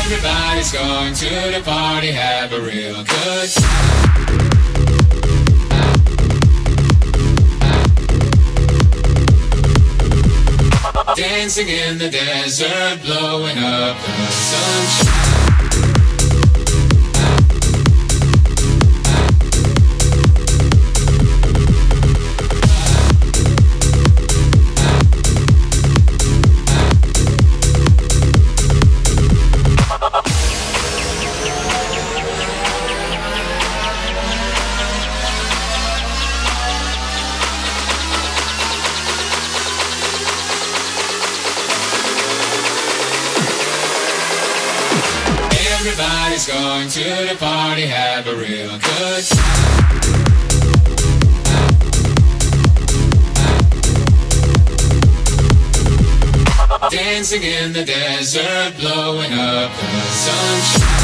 Everybody's going to the party, have a real good time. Dancing in the desert, blowing up the sunshine. Everybody's going to the party, have a real good time. Dancing in the desert, blowing up the sunshine.